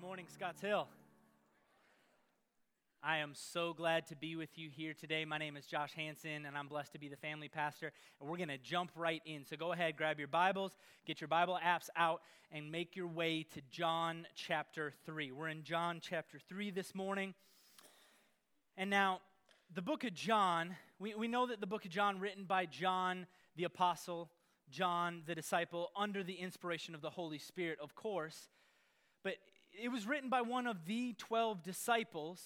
morning, Scotts Hill. I am so glad to be with you here today. My name is Josh Hanson, and I'm blessed to be the family pastor. And we're going to jump right in. So go ahead, grab your Bibles, get your Bible apps out, and make your way to John chapter 3. We're in John chapter 3 this morning. And now, the book of John, we, we know that the book of John, written by John the apostle, John the disciple, under the inspiration of the Holy Spirit, of course, but it was written by one of the 12 disciples,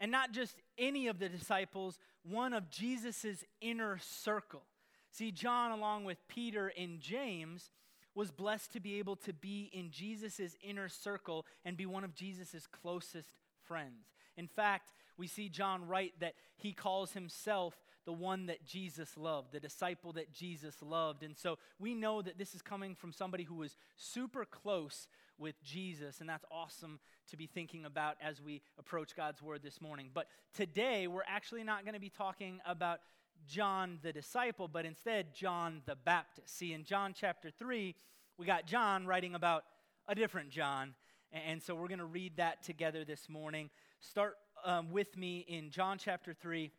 and not just any of the disciples, one of Jesus' inner circle. See, John, along with Peter and James, was blessed to be able to be in Jesus' inner circle and be one of Jesus' closest friends. In fact, we see John write that he calls himself the one that Jesus loved, the disciple that Jesus loved. And so we know that this is coming from somebody who was super close with Jesus, and that's awesome to be thinking about as we approach God's Word this morning. But today, we're actually not going to be talking about John the disciple, but instead John the Baptist. See, in John chapter 3, we got John writing about a different John. And so we're going to read that together this morning. Start um, with me in John chapter 3,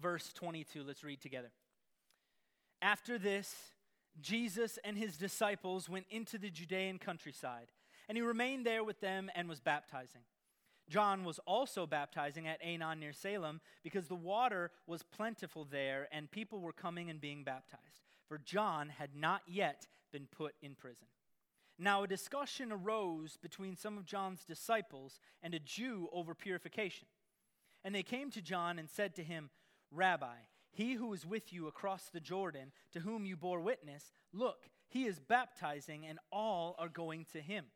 verse 22. Let's read together. After this, Jesus and his disciples went into the Judean countryside, and he remained there with them and was baptizing. John was also baptizing at Aenon near Salem because the water was plentiful there and people were coming and being baptized, for John had not yet been put in prison. Now, a discussion arose between some of John's disciples and a Jew over purification. And they came to John and said to him, Rabbi, he who is with you across the Jordan, to whom you bore witness, look, he is baptizing, and all are going to him.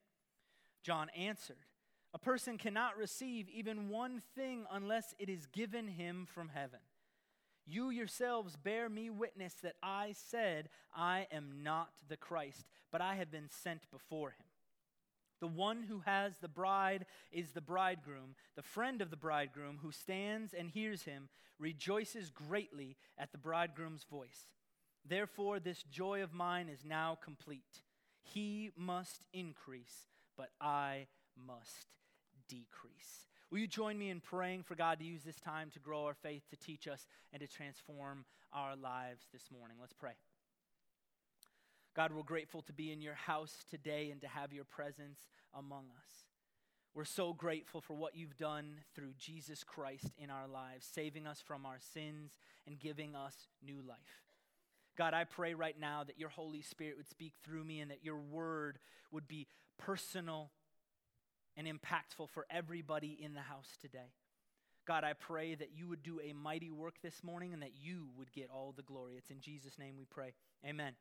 John answered, A person cannot receive even one thing unless it is given him from heaven. You yourselves bear me witness that I said, I am not the Christ, but I have been sent before him. The one who has the bride is the bridegroom. The friend of the bridegroom who stands and hears him rejoices greatly at the bridegroom's voice. Therefore, this joy of mine is now complete. He must increase, but I must decrease. Will you join me in praying for God to use this time to grow our faith, to teach us, and to transform our lives this morning? Let's pray. God, we're grateful to be in your house today and to have your presence among us. We're so grateful for what you've done through Jesus Christ in our lives, saving us from our sins and giving us new life. God, I pray right now that your Holy Spirit would speak through me and that your word would be personal and impactful for everybody in the house today. God, I pray that you would do a mighty work this morning and that you would get all the glory. It's in Jesus' name we pray. Amen.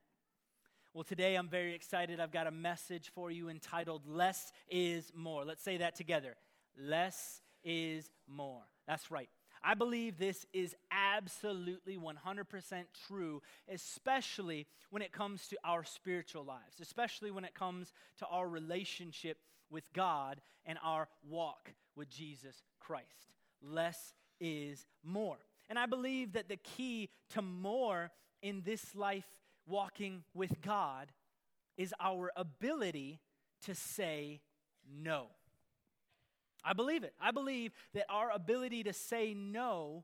Well, today I'm very excited. I've got a message for you entitled Less is More. Let's say that together. Less is more. That's right. I believe this is absolutely 100% true, especially when it comes to our spiritual lives, especially when it comes to our relationship with God and our walk with Jesus Christ. Less is more. And I believe that the key to more in this life walking with God is our ability to say no. I believe it. I believe that our ability to say no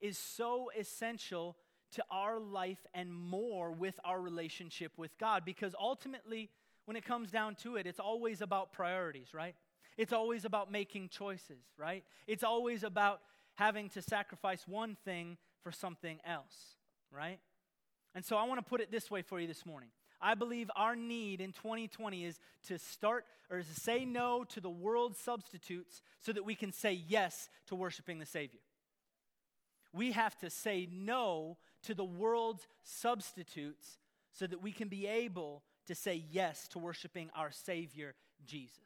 is so essential to our life and more with our relationship with God because ultimately, when it comes down to it, it's always about priorities, right? It's always about making choices, right? It's always about having to sacrifice one thing for something else, right? And so I want to put it this way for you this morning. I believe our need in 2020 is to start or to say no to the world's substitutes so that we can say yes to worshiping the Savior. We have to say no to the world's substitutes so that we can be able to say yes to worshiping our Savior, Jesus.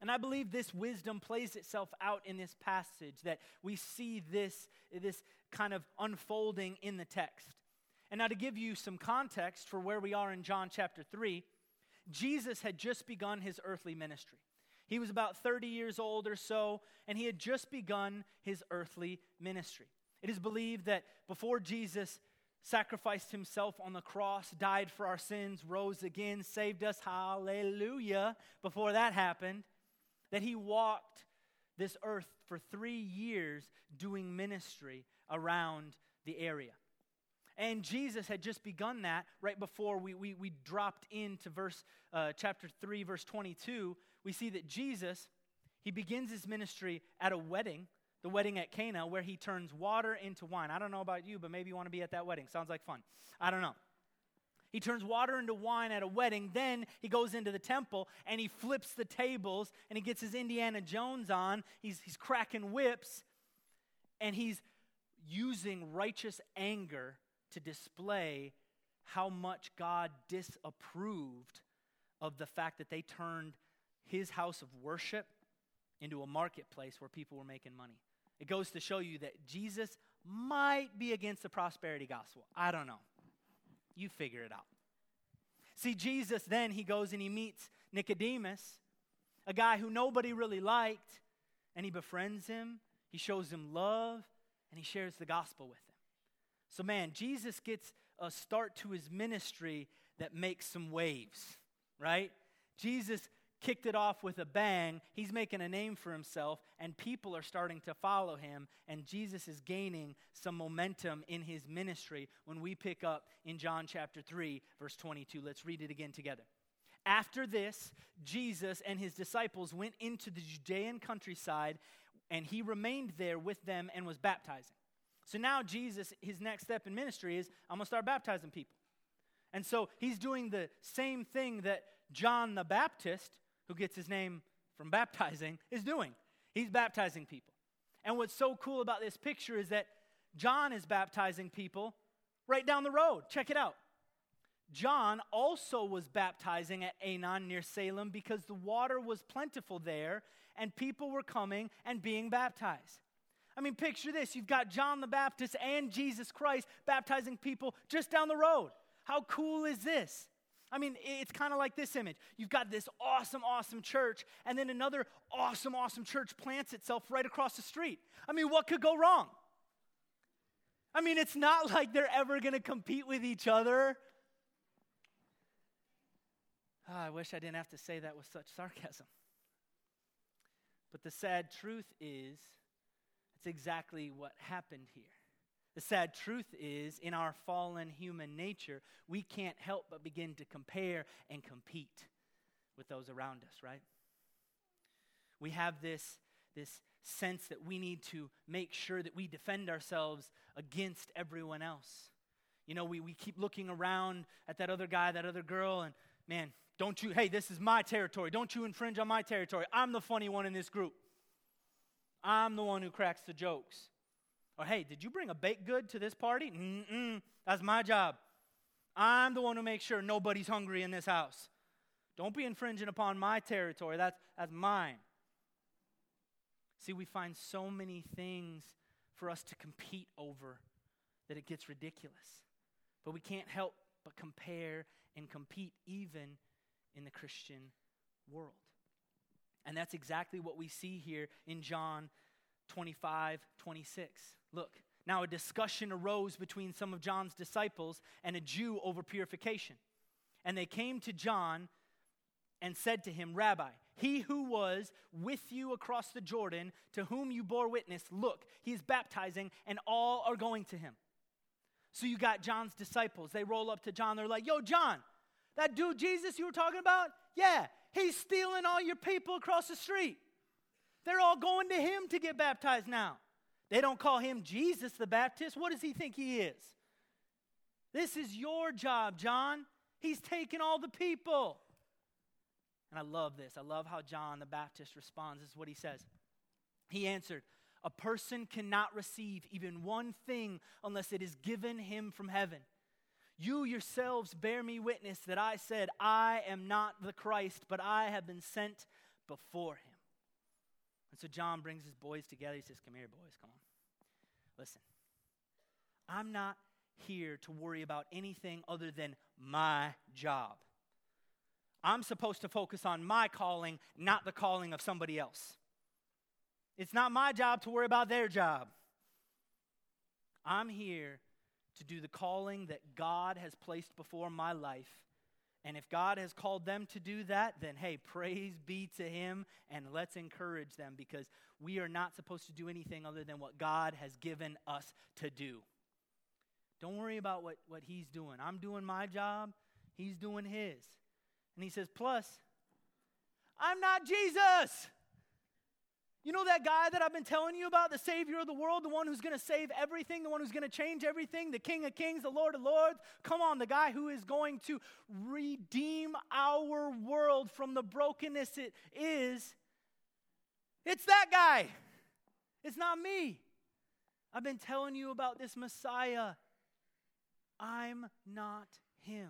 And I believe this wisdom plays itself out in this passage, that we see this, this kind of unfolding in the text. And now, to give you some context for where we are in John chapter 3, Jesus had just begun his earthly ministry. He was about 30 years old or so, and he had just begun his earthly ministry. It is believed that before Jesus sacrificed himself on the cross, died for our sins, rose again, saved us, hallelujah, before that happened, that he walked this earth for three years doing ministry around the area. And Jesus had just begun that right before we, we, we dropped into verse uh, chapter 3, verse 22. We see that Jesus, he begins his ministry at a wedding, the wedding at Cana, where he turns water into wine. I don't know about you, but maybe you want to be at that wedding. Sounds like fun. I don't know. He turns water into wine at a wedding. Then he goes into the temple and he flips the tables and he gets his Indiana Jones on. He's, he's cracking whips and he's using righteous anger to display how much God disapproved of the fact that they turned his house of worship into a marketplace where people were making money. It goes to show you that Jesus might be against the prosperity gospel. I don't know. You figure it out. See, Jesus then, he goes and he meets Nicodemus, a guy who nobody really liked, and he befriends him, he shows him love, and he shares the gospel with him. So, man, Jesus gets a start to his ministry that makes some waves, right? Jesus kicked it off with a bang. He's making a name for himself, and people are starting to follow him. And Jesus is gaining some momentum in his ministry when we pick up in John chapter 3, verse 22. Let's read it again together. After this, Jesus and his disciples went into the Judean countryside, and he remained there with them and was baptizing. So now, Jesus, his next step in ministry is I'm going to start baptizing people. And so he's doing the same thing that John the Baptist who gets his name from baptizing, is doing. He's baptizing people. And what's so cool about this picture is that John is baptizing people right down the road. Check it out. John also was baptizing at Aenon near Salem because the water was plentiful there and people were coming and being baptized. I mean, picture this you've got John the Baptist and Jesus Christ baptizing people just down the road. How cool is this? I mean, it's kind of like this image. You've got this awesome, awesome church, and then another awesome, awesome church plants itself right across the street. I mean, what could go wrong? I mean, it's not like they're ever going to compete with each other. Oh, I wish I didn't have to say that with such sarcasm. But the sad truth is, it's exactly what happened here. The sad truth is, in our fallen human nature, we can't help but begin to compare and compete with those around us, right? We have this, this sense that we need to make sure that we defend ourselves against everyone else. You know, we, we keep looking around at that other guy, that other girl, and man, don't you, hey, this is my territory. Don't you infringe on my territory. I'm the funny one in this group. I'm the one who cracks the jokes. Or, hey, did you bring a baked good to this party? Mm-mm, that's my job. I'm the one who makes sure nobody's hungry in this house. Don't be infringing upon my territory. That's, that's mine. See, we find so many things for us to compete over that it gets ridiculous. But we can't help but compare and compete even in the Christian world. And that's exactly what we see here in John 25, 26. Look, now a discussion arose between some of John's disciples and a Jew over purification. And they came to John and said to him, Rabbi, he who was with you across the Jordan, to whom you bore witness, look, he is baptizing, and all are going to him. So you got John's disciples. They roll up to John. They're like, Yo, John, that dude Jesus you were talking about? Yeah, he's stealing all your people across the street. They're all going to him to get baptized now. They don't call him Jesus the Baptist. What does he think he is? This is your job, John. He's taking all the people. And I love this. I love how John the Baptist responds. This is what he says. He answered, A person cannot receive even one thing unless it is given him from heaven. You yourselves bear me witness that I said, I am not the Christ, but I have been sent before him. And so John brings his boys together. He says, Come here, boys, come on. Listen, I'm not here to worry about anything other than my job. I'm supposed to focus on my calling, not the calling of somebody else. It's not my job to worry about their job. I'm here to do the calling that God has placed before my life And if God has called them to do that, then hey, praise be to Him and let's encourage them because we are not supposed to do anything other than what God has given us to do. Don't worry about what, what He's doing. I'm doing my job, He's doing His. And He says, plus, I'm not Jesus. You know that guy that I've been telling you about, the Savior of the world, the one who's going to save everything, the one who's going to change everything, the King of Kings, the Lord of Lords? Come on, the guy who is going to redeem our world from the brokenness it is. It's that guy. It's not me. I've been telling you about this Messiah. I'm not him.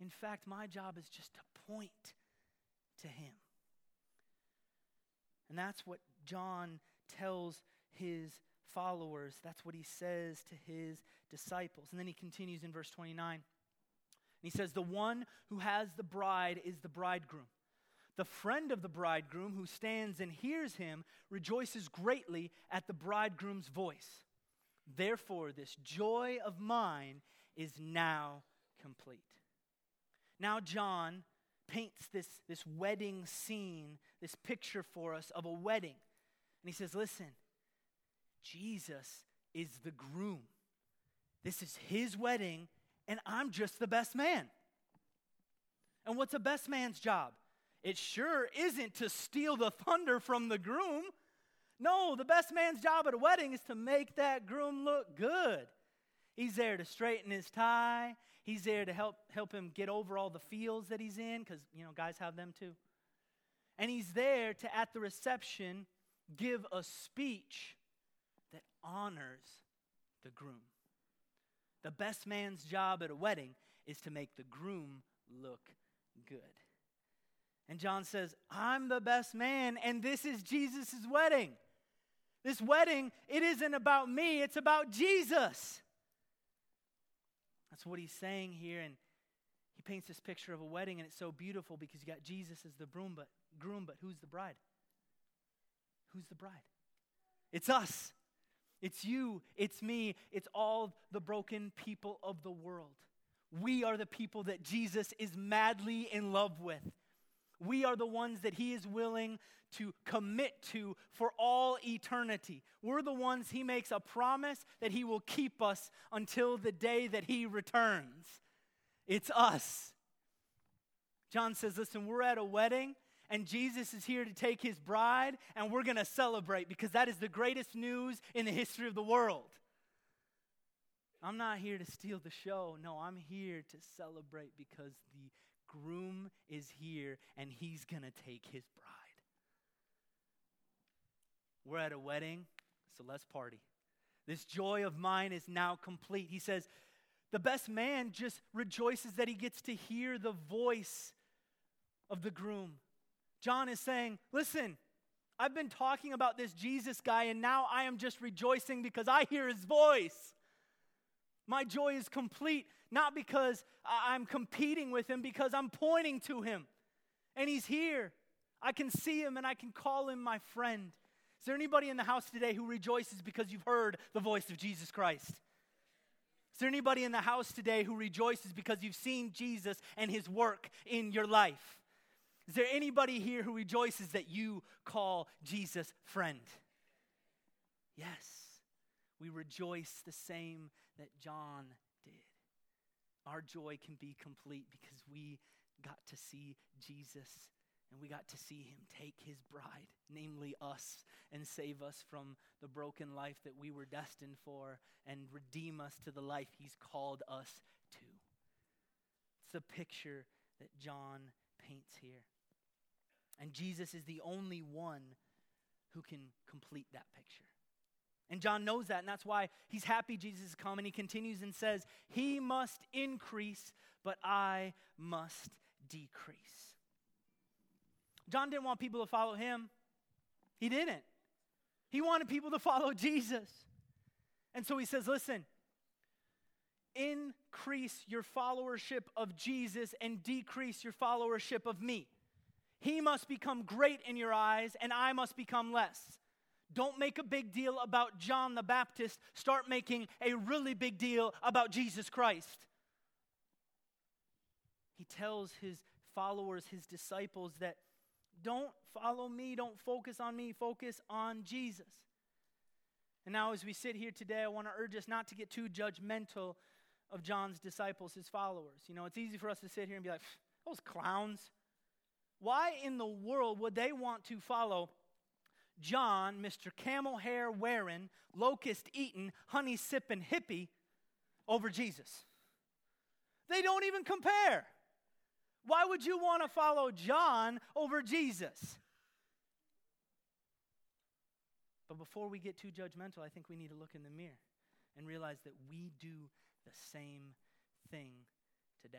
In fact, my job is just to point to him. And that's what John tells his followers. That's what he says to his disciples. And then he continues in verse 29. And he says, The one who has the bride is the bridegroom. The friend of the bridegroom who stands and hears him rejoices greatly at the bridegroom's voice. Therefore, this joy of mine is now complete. Now, John paints this, this wedding scene, this picture for us of a wedding. And he says, Listen, Jesus is the groom. This is his wedding, and I'm just the best man. And what's a best man's job? It sure isn't to steal the thunder from the groom. No, the best man's job at a wedding is to make that groom look good. He's there to straighten his tie. He's there to help, help him get over all the feels that he's in, because, you know, guys have them too. And he's there to, at the reception, give a speech that honors the groom. The best man's job at a wedding is to make the groom look good. And John says, I'm the best man, and this is Jesus' wedding. This wedding, it isn't about me, it's about Jesus. That's what he's saying here. And he paints this picture of a wedding, and it's so beautiful because you got Jesus as the groom, but groom, but who's the bride? Who's the bride? It's us. It's you. It's me. It's all the broken people of the world. We are the people that Jesus is madly in love with. We are the ones that he is willing to commit to for all eternity. We're the ones he makes a promise that he will keep us until the day that he returns. It's us. John says, Listen, we're at a wedding, and Jesus is here to take his bride, and we're going to celebrate because that is the greatest news in the history of the world. I'm not here to steal the show. No, I'm here to celebrate because the groom is here and he's going to take his bride. We're at a wedding, so let's party. This joy of mine is now complete. He says, the best man just rejoices that he gets to hear the voice of the groom. John is saying, Listen, I've been talking about this Jesus guy, and now I am just rejoicing because I hear his voice. My joy is complete, not because I'm competing with him, because I'm pointing to him. And he's here. I can see him and I can call him my friend. Is there anybody in the house today who rejoices because you've heard the voice of Jesus Christ? Is there anybody in the house today who rejoices because you've seen Jesus and his work in your life? Is there anybody here who rejoices that you call Jesus friend? Yes, we rejoice the same that John did. Our joy can be complete because we got to see Jesus and we got to see him take his bride, namely us, and save us from the broken life that we were destined for and redeem us to the life he's called us to. It's the picture that John paints here. And Jesus is the only one who can complete that picture. And John knows that, and that's why he's happy Jesus has come. And he continues and says, He must increase, but I must decrease. John didn't want people to follow him, he didn't. He wanted people to follow Jesus. And so he says, listen, increase your followership of Jesus and decrease your followership of me. He must become great in your eyes, and I must become less. Don't make a big deal about John the Baptist. Start making a really big deal about Jesus Christ. he tells his followers, his disciples, that don't follow me, don't focus on me, focus on Jesus. And now, as we sit here today, I want to urge us not to get too judgmental of John's disciples, his followers. You know, it's easy for us to sit here and be like, those clowns. Why in the world would they want to follow John, Mr. Camel hair wearing, locust eating, honey sipping hippie, over Jesus? They don't even compare. Why would you want to follow John over Jesus? But before we get too judgmental, I think we need to look in the mirror and realize that we do the same thing today.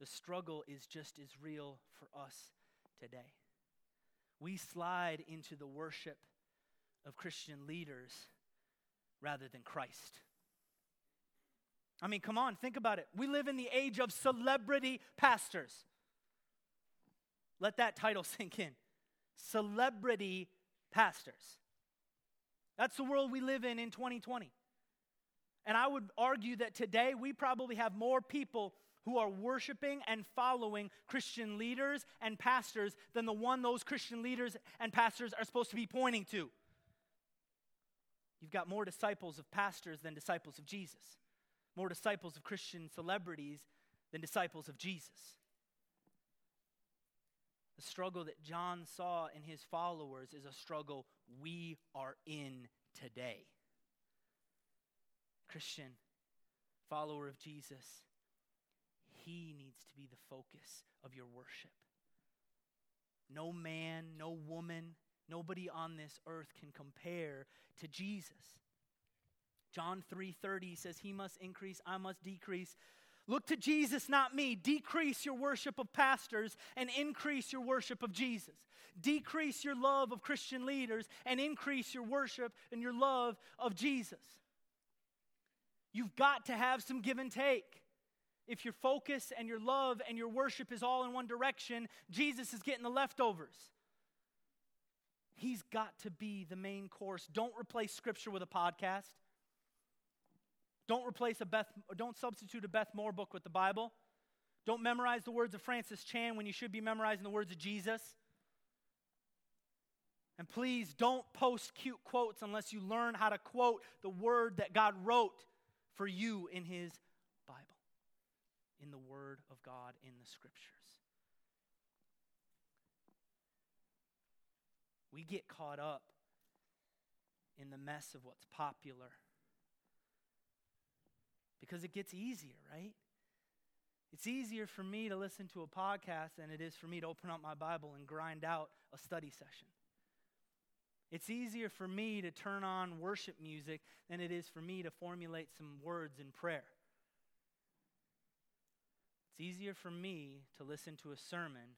The struggle is just as real for us today. We slide into the worship of Christian leaders rather than Christ. I mean, come on, think about it. We live in the age of celebrity pastors. Let that title sink in. Celebrity pastors. That's the world we live in in 2020. And I would argue that today we probably have more people who are worshiping and following Christian leaders and pastors than the one those Christian leaders and pastors are supposed to be pointing to. You've got more disciples of pastors than disciples of Jesus more disciples of Christian celebrities than disciples of Jesus. The struggle that John saw in his followers is a struggle we are in today. Christian, follower of Jesus, he needs to be the focus of your worship. No man, no woman, nobody on this earth can compare to Jesus. John 3:30 says he must increase, I must decrease. Look to Jesus, not me. Decrease your worship of pastors and increase your worship of Jesus. Decrease your love of Christian leaders and increase your worship and your love of Jesus. You've got to have some give and take. If your focus and your love and your worship is all in one direction, Jesus is getting the leftovers. He's got to be the main course. Don't replace scripture with a podcast. Don't replace a Beth, don't substitute a Beth Moore book with the Bible. Don't memorize the words of Francis Chan when you should be memorizing the words of Jesus. And please don't post cute quotes unless you learn how to quote the word that God wrote for you in His in the Word of God, in the Scriptures. We get caught up in the mess of what's popular because it gets easier, right? It's easier for me to listen to a podcast than it is for me to open up my Bible and grind out a study session. It's easier for me to turn on worship music than it is for me to formulate some words in prayer. It's easier for me to listen to a sermon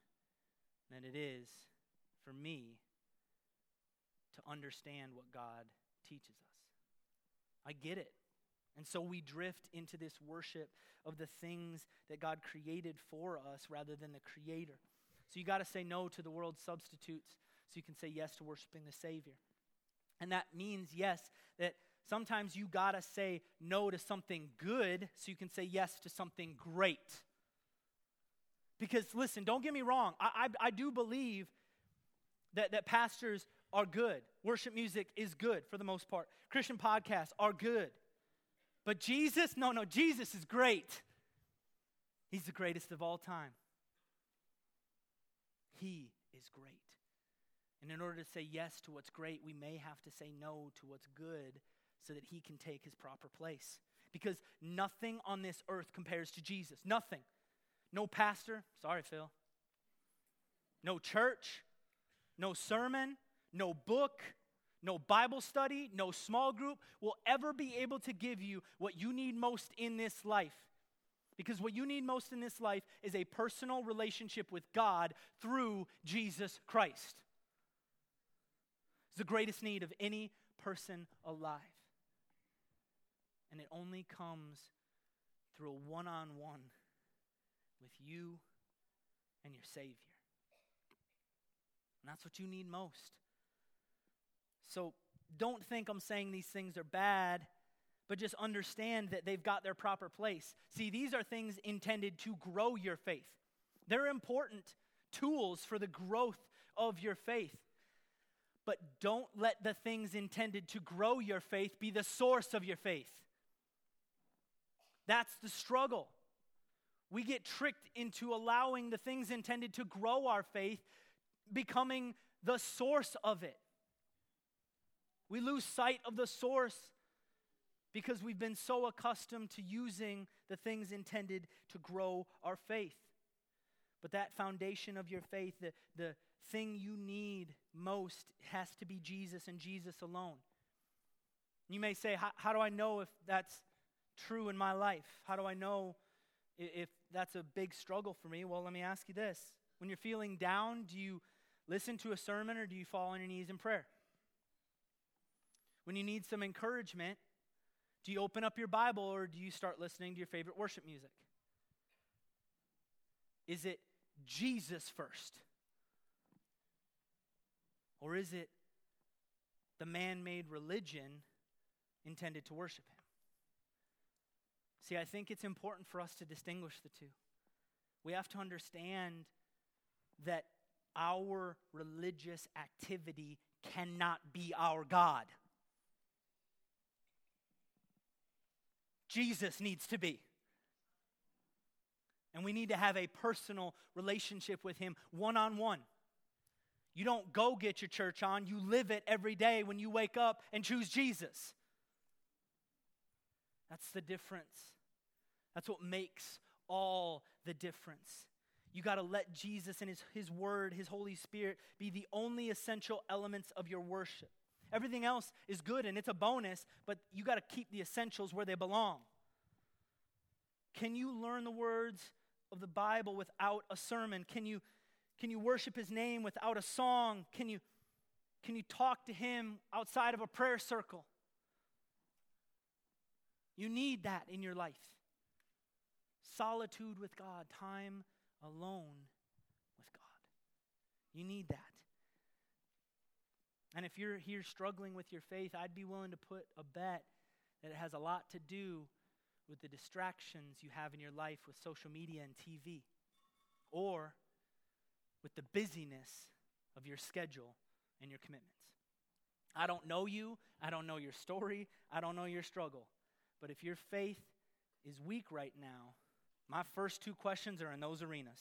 than it is for me to understand what God teaches us. I get it. And so we drift into this worship of the things that God created for us rather than the Creator. So you got to say no to the world's substitutes so you can say yes to worshiping the Savior. And that means, yes, that sometimes you got to say no to something good so you can say yes to something great. Because, listen, don't get me wrong, I, I, I do believe that, that pastors are good. Worship music is good for the most part. Christian podcasts are good. But Jesus, no, no, Jesus is great. He's the greatest of all time. He is great. And in order to say yes to what's great, we may have to say no to what's good so that he can take his proper place. Because nothing on this earth compares to Jesus. Nothing. No pastor, sorry, Phil. No church, no sermon, no book, no Bible study, no small group will ever be able to give you what you need most in this life. Because what you need most in this life is a personal relationship with God through Jesus Christ. It's the greatest need of any person alive. And it only comes through a one on one with you and your Savior. And that's what you need most. So don't think I'm saying these things are bad, but just understand that they've got their proper place. See, these are things intended to grow your faith. They're important tools for the growth of your faith. But don't let the things intended to grow your faith be the source of your faith. That's the struggle. We get tricked into allowing the things intended to grow our faith becoming the source of it. We lose sight of the source because we've been so accustomed to using the things intended to grow our faith. But that foundation of your faith, the, the thing you need most, has to be Jesus and Jesus alone. You may say, How do I know if that's true in my life? How do I know if that's a big struggle for me? Well, let me ask you this. When you're feeling down, do you listen to a sermon or do you fall on your knees in prayer? When you need some encouragement, do you open up your Bible or do you start listening to your favorite worship music? Is it Jesus first? Or is it the man made religion intended to worship him? See, I think it's important for us to distinguish the two. We have to understand that our religious activity cannot be our God. Jesus needs to be. And we need to have a personal relationship with Him one on one. You don't go get your church on, you live it every day when you wake up and choose Jesus. That's the difference. That's what makes all the difference. You got to let Jesus and his, his Word, His Holy Spirit, be the only essential elements of your worship. Everything else is good and it's a bonus, but you got to keep the essentials where they belong. Can you learn the words of the Bible without a sermon? Can you, can you worship His name without a song? Can you, can you talk to Him outside of a prayer circle? You need that in your life. Solitude with God, time alone with God. You need that. And if you're here struggling with your faith, I'd be willing to put a bet that it has a lot to do with the distractions you have in your life with social media and TV, or with the busyness of your schedule and your commitments. I don't know you, I don't know your story, I don't know your struggle. But if your faith is weak right now, my first two questions are in those arenas.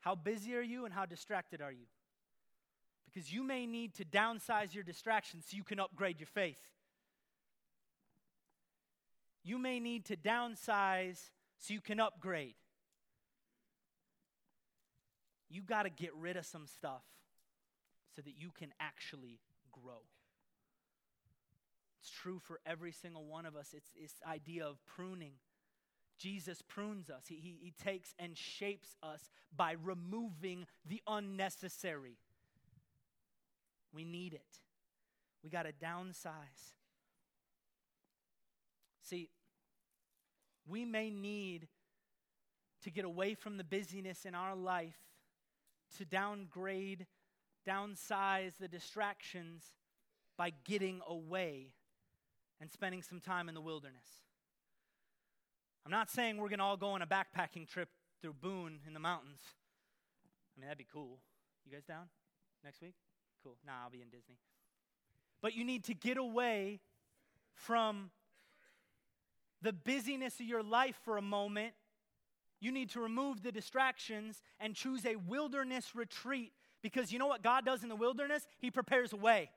How busy are you and how distracted are you? Because you may need to downsize your distractions so you can upgrade your faith. You may need to downsize so you can upgrade. You got to get rid of some stuff so that you can actually grow. It's true for every single one of us. It's this idea of pruning. Jesus prunes us, he, he, he takes and shapes us by removing the unnecessary. We need it. We got to downsize. See, we may need to get away from the busyness in our life, to downgrade, downsize the distractions by getting away and spending some time in the wilderness. I'm not saying we're going to all go on a backpacking trip through Boone in the mountains. I mean, that'd be cool. You guys down next week? Cool. Nah, I'll be in Disney. But you need to get away from the busyness of your life for a moment. You need to remove the distractions and choose a wilderness retreat because you know what God does in the wilderness? He prepares a way.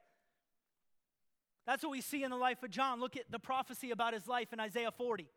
That's what we see in the life of John. Look at the prophecy about his life in Isaiah 40.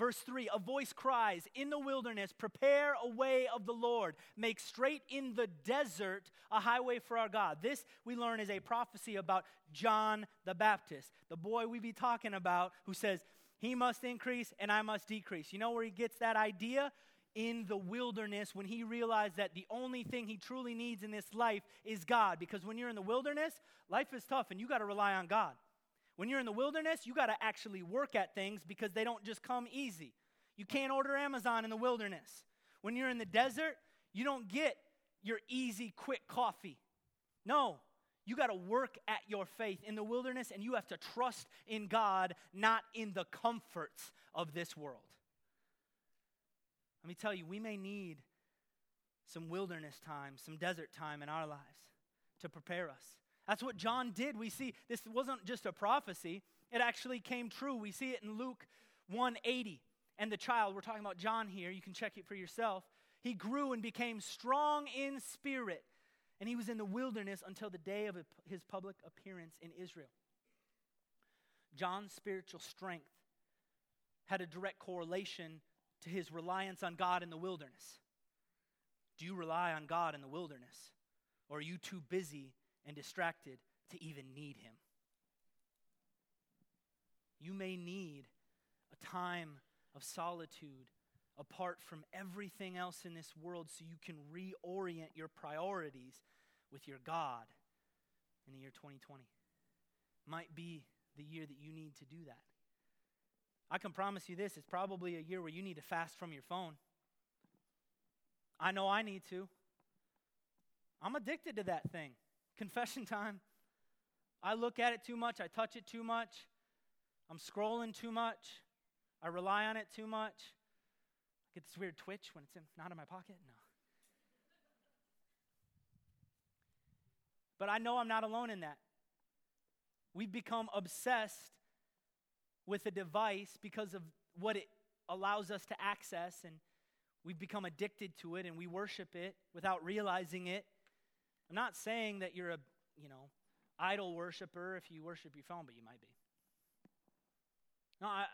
Verse 3 A voice cries, In the wilderness, prepare a way of the Lord. Make straight in the desert a highway for our God. This, we learn, is a prophecy about John the Baptist, the boy we be talking about who says, He must increase and I must decrease. You know where he gets that idea? In the wilderness when he realized that the only thing he truly needs in this life is God. Because when you're in the wilderness, life is tough and you got to rely on God. When you're in the wilderness, you got to actually work at things because they don't just come easy. You can't order Amazon in the wilderness. When you're in the desert, you don't get your easy, quick coffee. No, You got to work at your faith in the wilderness, and you have to trust in God, not in the comforts of this world. Let me tell you, we may need some wilderness time, some desert time in our lives to prepare us. That's what John did. We see this wasn't just a prophecy, it actually came true. We see it in Luke 180. And the child, we're talking about John here, you can check it for yourself. He grew and became strong in spirit, and he was in the wilderness until the day of his public appearance in Israel. John's spiritual strength had a direct correlation to his reliance on God in the wilderness. Do you rely on God in the wilderness? Or are you too busy and distracted to even need Him? You may need a time of solitude apart from everything else in this world so you can reorient your priorities with your God in the year 2020. Might be the year that you need to do that. I can promise you this it's probably a year where you need to fast from your phone. I know I need to. I'm addicted to that thing. Confession time. I look at it too much, I touch it too much, I'm scrolling too much, I rely on it too much. I get this weird twitch when it's in, not in my pocket. No. But I know I'm not alone in that. We've become obsessed with a device because of what it allows us to access, and we've become addicted to it and we worship it without realizing it. I'm not saying that you're a, you know, idol worshiper if you worship your phone, but you might be. No, I,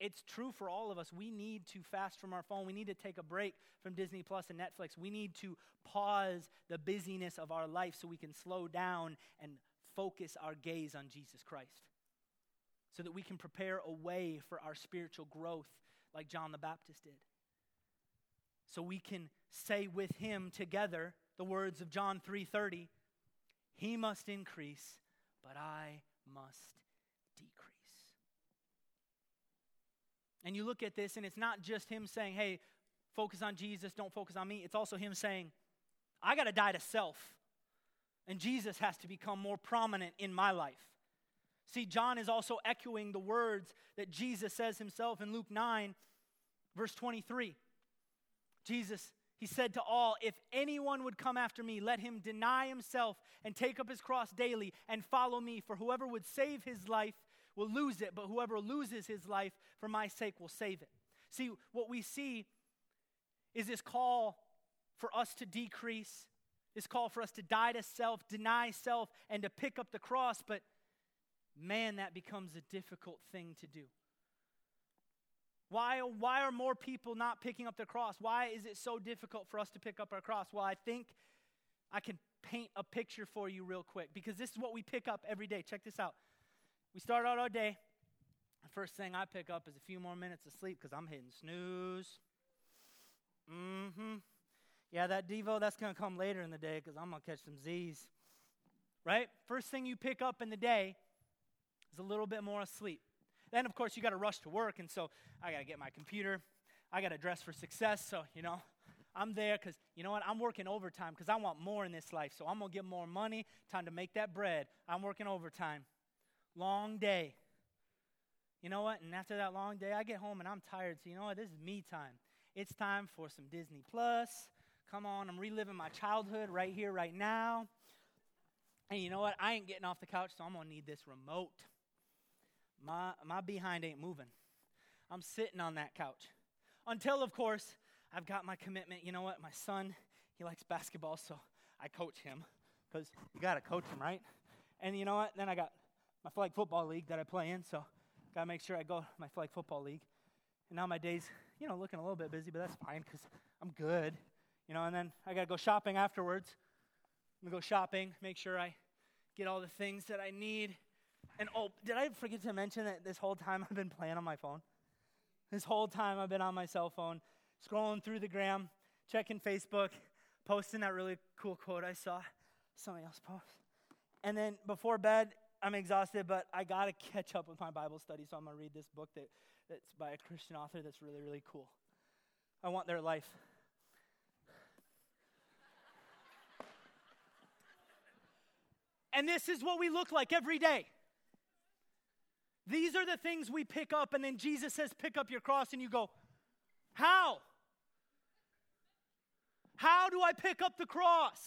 it's true for all of us. We need to fast from our phone. We need to take a break from Disney Plus and Netflix. We need to pause the busyness of our life so we can slow down and focus our gaze on Jesus Christ so that we can prepare a way for our spiritual growth like John the Baptist did. So we can say with him together the words of John 3:30, he must increase, but I must decrease. And you look at this and it's not just him saying, "Hey, focus on Jesus, don't focus on me." It's also him saying, "I got to die to self." And Jesus has to become more prominent in my life. See, John is also echoing the words that Jesus says himself in Luke 9, verse 23. Jesus, he said to all, If anyone would come after me, let him deny himself and take up his cross daily and follow me. For whoever would save his life will lose it, but whoever loses his life for my sake will save it. See, what we see is this call for us to decrease, this call for us to die to self, deny self, and to pick up the cross. But man, that becomes a difficult thing to do. Why, why are more people not picking up their cross? Why is it so difficult for us to pick up our cross? Well, I think I can paint a picture for you real quick because this is what we pick up every day. Check this out. We start out our day. The first thing I pick up is a few more minutes of sleep because I'm hitting snooze. Mm hmm. Yeah, that Devo, that's going to come later in the day because I'm going to catch some Z's. Right? First thing you pick up in the day is a little bit more asleep. Then, of course, you got to rush to work, and so I got to get my computer. I got to dress for success, so, you know, I'm there because, you know what, I'm working overtime because I want more in this life. So I'm going to get more money, time to make that bread. I'm working overtime. Long day. You know what? And after that long day, I get home and I'm tired. So, you know what? This is me time. It's time for some Disney Plus. Come on, I'm reliving my childhood right here, right now. And you know what? I ain't getting off the couch, so I'm going to need this remote my, my behind ain't moving. I'm sitting on that couch. Until, of course, I've got my commitment. You know what? My son, he likes basketball, so I coach him because you got to coach him, right? And you know what? Then I got my flag football league that I play in, so got to make sure I go my flag football league. And now my day's, you know, looking a little bit busy, but that's fine because I'm good. You know, and then I got to go shopping afterwards. I'm going to go shopping, make sure I get all the things that I need and oh, did I forget to mention that this whole time I've been playing on my phone? This whole time I've been on my cell phone, scrolling through the gram, checking Facebook, posting that really cool quote I saw somebody else post. And then before bed, I'm exhausted, but I got to catch up with my Bible study, so I'm going to read this book that, that's by a Christian author that's really, really cool. I want their life. And this is what we look like every day. These are the things we pick up, and then Jesus says, Pick up your cross, and you go, How? How do I pick up the cross?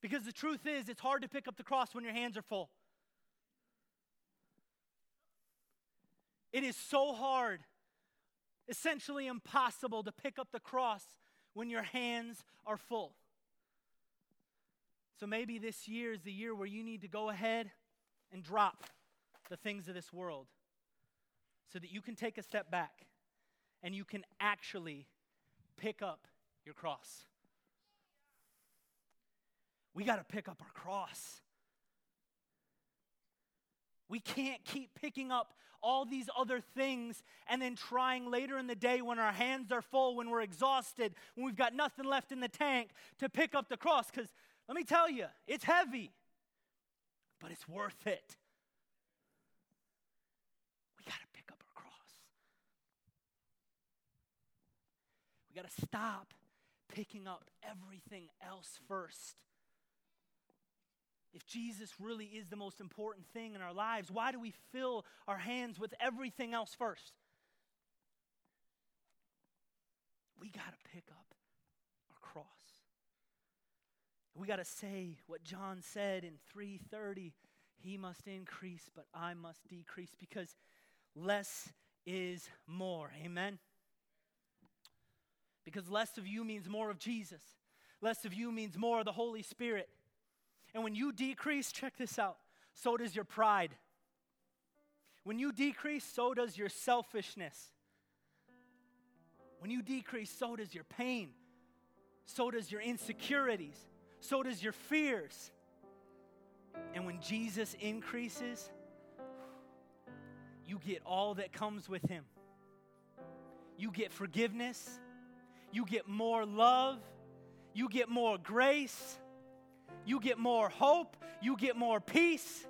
Because the truth is, it's hard to pick up the cross when your hands are full. It is so hard, essentially impossible, to pick up the cross when your hands are full. So maybe this year is the year where you need to go ahead and drop the things of this world so that you can take a step back and you can actually pick up your cross. We got to pick up our cross. We can't keep picking up all these other things and then trying later in the day when our hands are full, when we're exhausted, when we've got nothing left in the tank to pick up the cross. Because let me tell you, it's heavy, but it's worth it. We got to pick up our cross. We got to stop picking up everything else first. If Jesus really is the most important thing in our lives, why do we fill our hands with everything else first? We got to pick up our cross. We got to say what John said in 330 He must increase, but I must decrease because less is more. Amen? Because less of you means more of Jesus, less of you means more of the Holy Spirit. And when you decrease, check this out, so does your pride. When you decrease, so does your selfishness. When you decrease, so does your pain. So does your insecurities. So does your fears. And when Jesus increases, you get all that comes with him. You get forgiveness. You get more love. You get more grace you get more hope, you get more peace,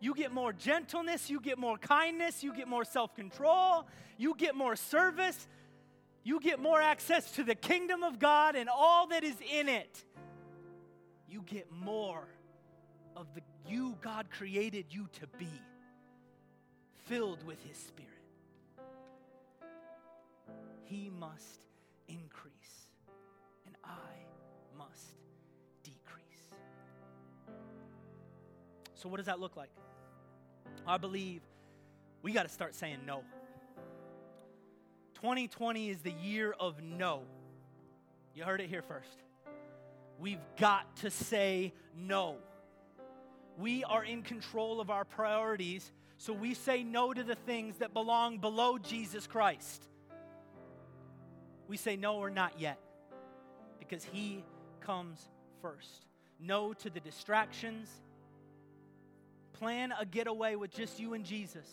you get more gentleness, you get more kindness, you get more self control, you get more service, you get more access to the kingdom of God and all that is in it. You get more of the you God created you to be, filled with His Spirit. He must increase, and I must decrease. So, what does that look like? I believe we got to start saying no. 2020 is the year of no. You heard it here first. We've got to say no. We are in control of our priorities, so we say no to the things that belong below Jesus Christ. We say no or not yet because He comes first. No to the distractions Plan a getaway with just you and Jesus.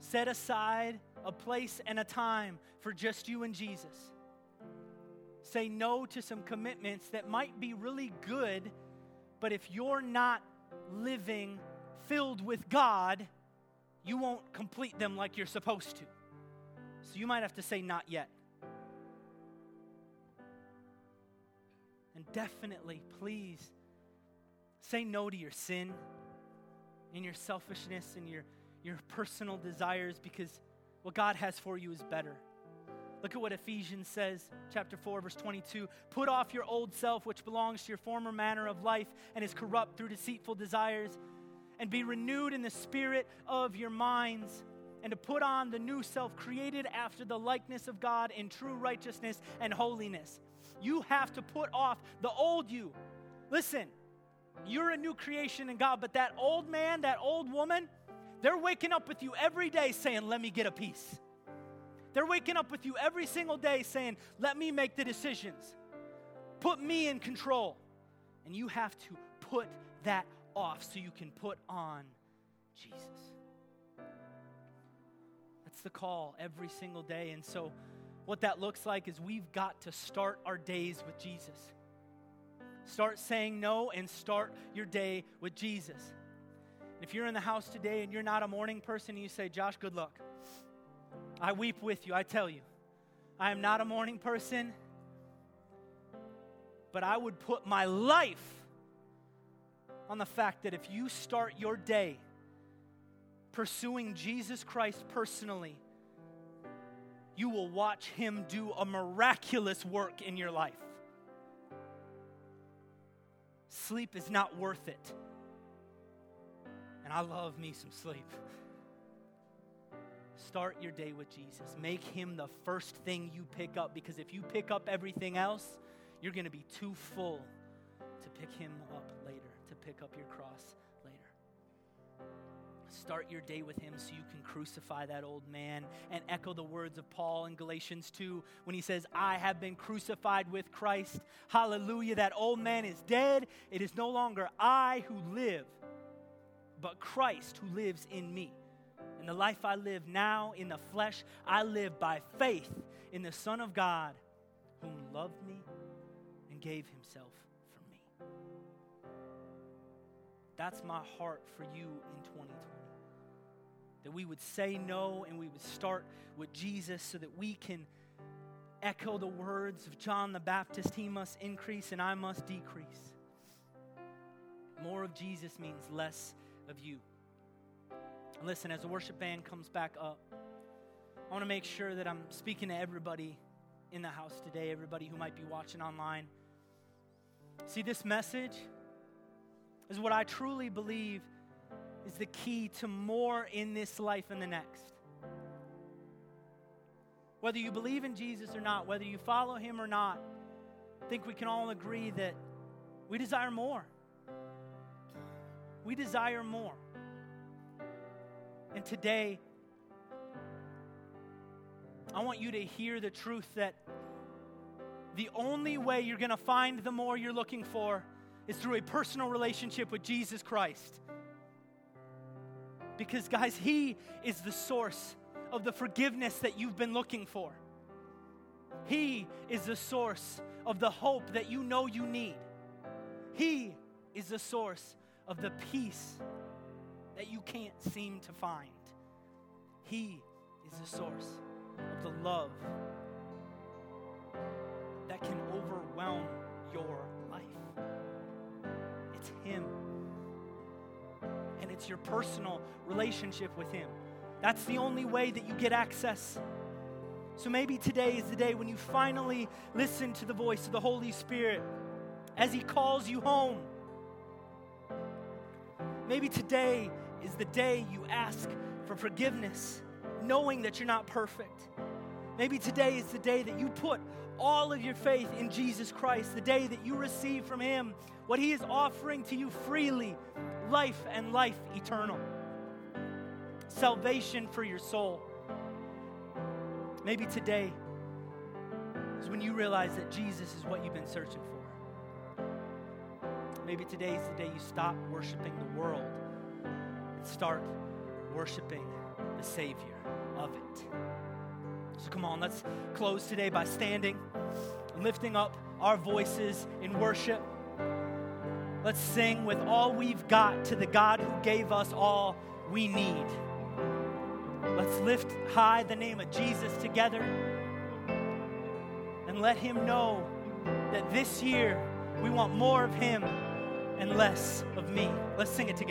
Set aside a place and a time for just you and Jesus. Say no to some commitments that might be really good, but if you're not living filled with God, you won't complete them like you're supposed to. So you might have to say, not yet. And definitely, please, say no to your sin and your selfishness and your, your personal desires because what God has for you is better. Look at what Ephesians says, chapter 4, verse 22. Put off your old self, which belongs to your former manner of life and is corrupt through deceitful desires, and be renewed in the spirit of your minds, and to put on the new self, created after the likeness of God in true righteousness and holiness. You have to put off the old you. Listen, you're a new creation in God, but that old man, that old woman, they're waking up with you every day saying, Let me get a piece. They're waking up with you every single day saying, Let me make the decisions. Put me in control. And you have to put that off so you can put on Jesus. That's the call every single day. And so, what that looks like is we've got to start our days with Jesus. Start saying no and start your day with Jesus. If you're in the house today and you're not a morning person and you say, Josh, good luck. I weep with you, I tell you. I am not a morning person, but I would put my life on the fact that if you start your day pursuing Jesus Christ personally, you will watch him do a miraculous work in your life. Sleep is not worth it. And I love me some sleep. Start your day with Jesus. Make him the first thing you pick up because if you pick up everything else, you're going to be too full to pick him up later, to pick up your cross Start your day with Him so you can crucify that old man and echo the words of Paul in Galatians 2 when he says, I have been crucified with Christ. Hallelujah. That old man is dead. It is no longer I who live, but Christ who lives in me. And the life I live now in the flesh, I live by faith in the Son of God whom loved me and gave himself for me. That's my heart for you in 2020 that we would say no and we would start with Jesus so that we can echo the words of John the Baptist He must increase and I must decrease. More of Jesus means less of you. listen, as the worship band comes back up, I want to make sure that I'm speaking to everybody in the house today, everybody who might be watching online. See, this message is what I truly believe is the key to more in this life and the next. Whether you believe in Jesus or not, whether you follow him or not, I think we can all agree that we desire more. We desire more. And today, I want you to hear the truth that the only way you're going to find the more you're looking for is through a personal relationship with Jesus Christ. Because, guys, He is the source of the forgiveness that you've been looking for. He is the source of the hope that you know you need. He is the source of the peace that you can't seem to find. He is the source of the love that can overwhelm your life. It's Him it's your personal relationship with Him. That's the only way that you get access. So maybe today is the day when you finally listen to the voice of the Holy Spirit as He calls you home. Maybe today is the day you ask for forgiveness, knowing that you're not perfect. Maybe today is the day that you put all of your faith in Jesus Christ, the day that you receive from Him what He is offering to you freely life and life eternal, salvation for your soul. Maybe today is when you realize that Jesus is what you've been searching for. Maybe today is the day you stop worshiping the world and start worshiping the Savior of it. So come on, let's close today by standing and lifting up our voices in worship. Let's sing with all we've got to the God who gave us all we need. Let's lift high the name of Jesus together and let Him know that this year we want more of Him and less of me. Let's sing it together.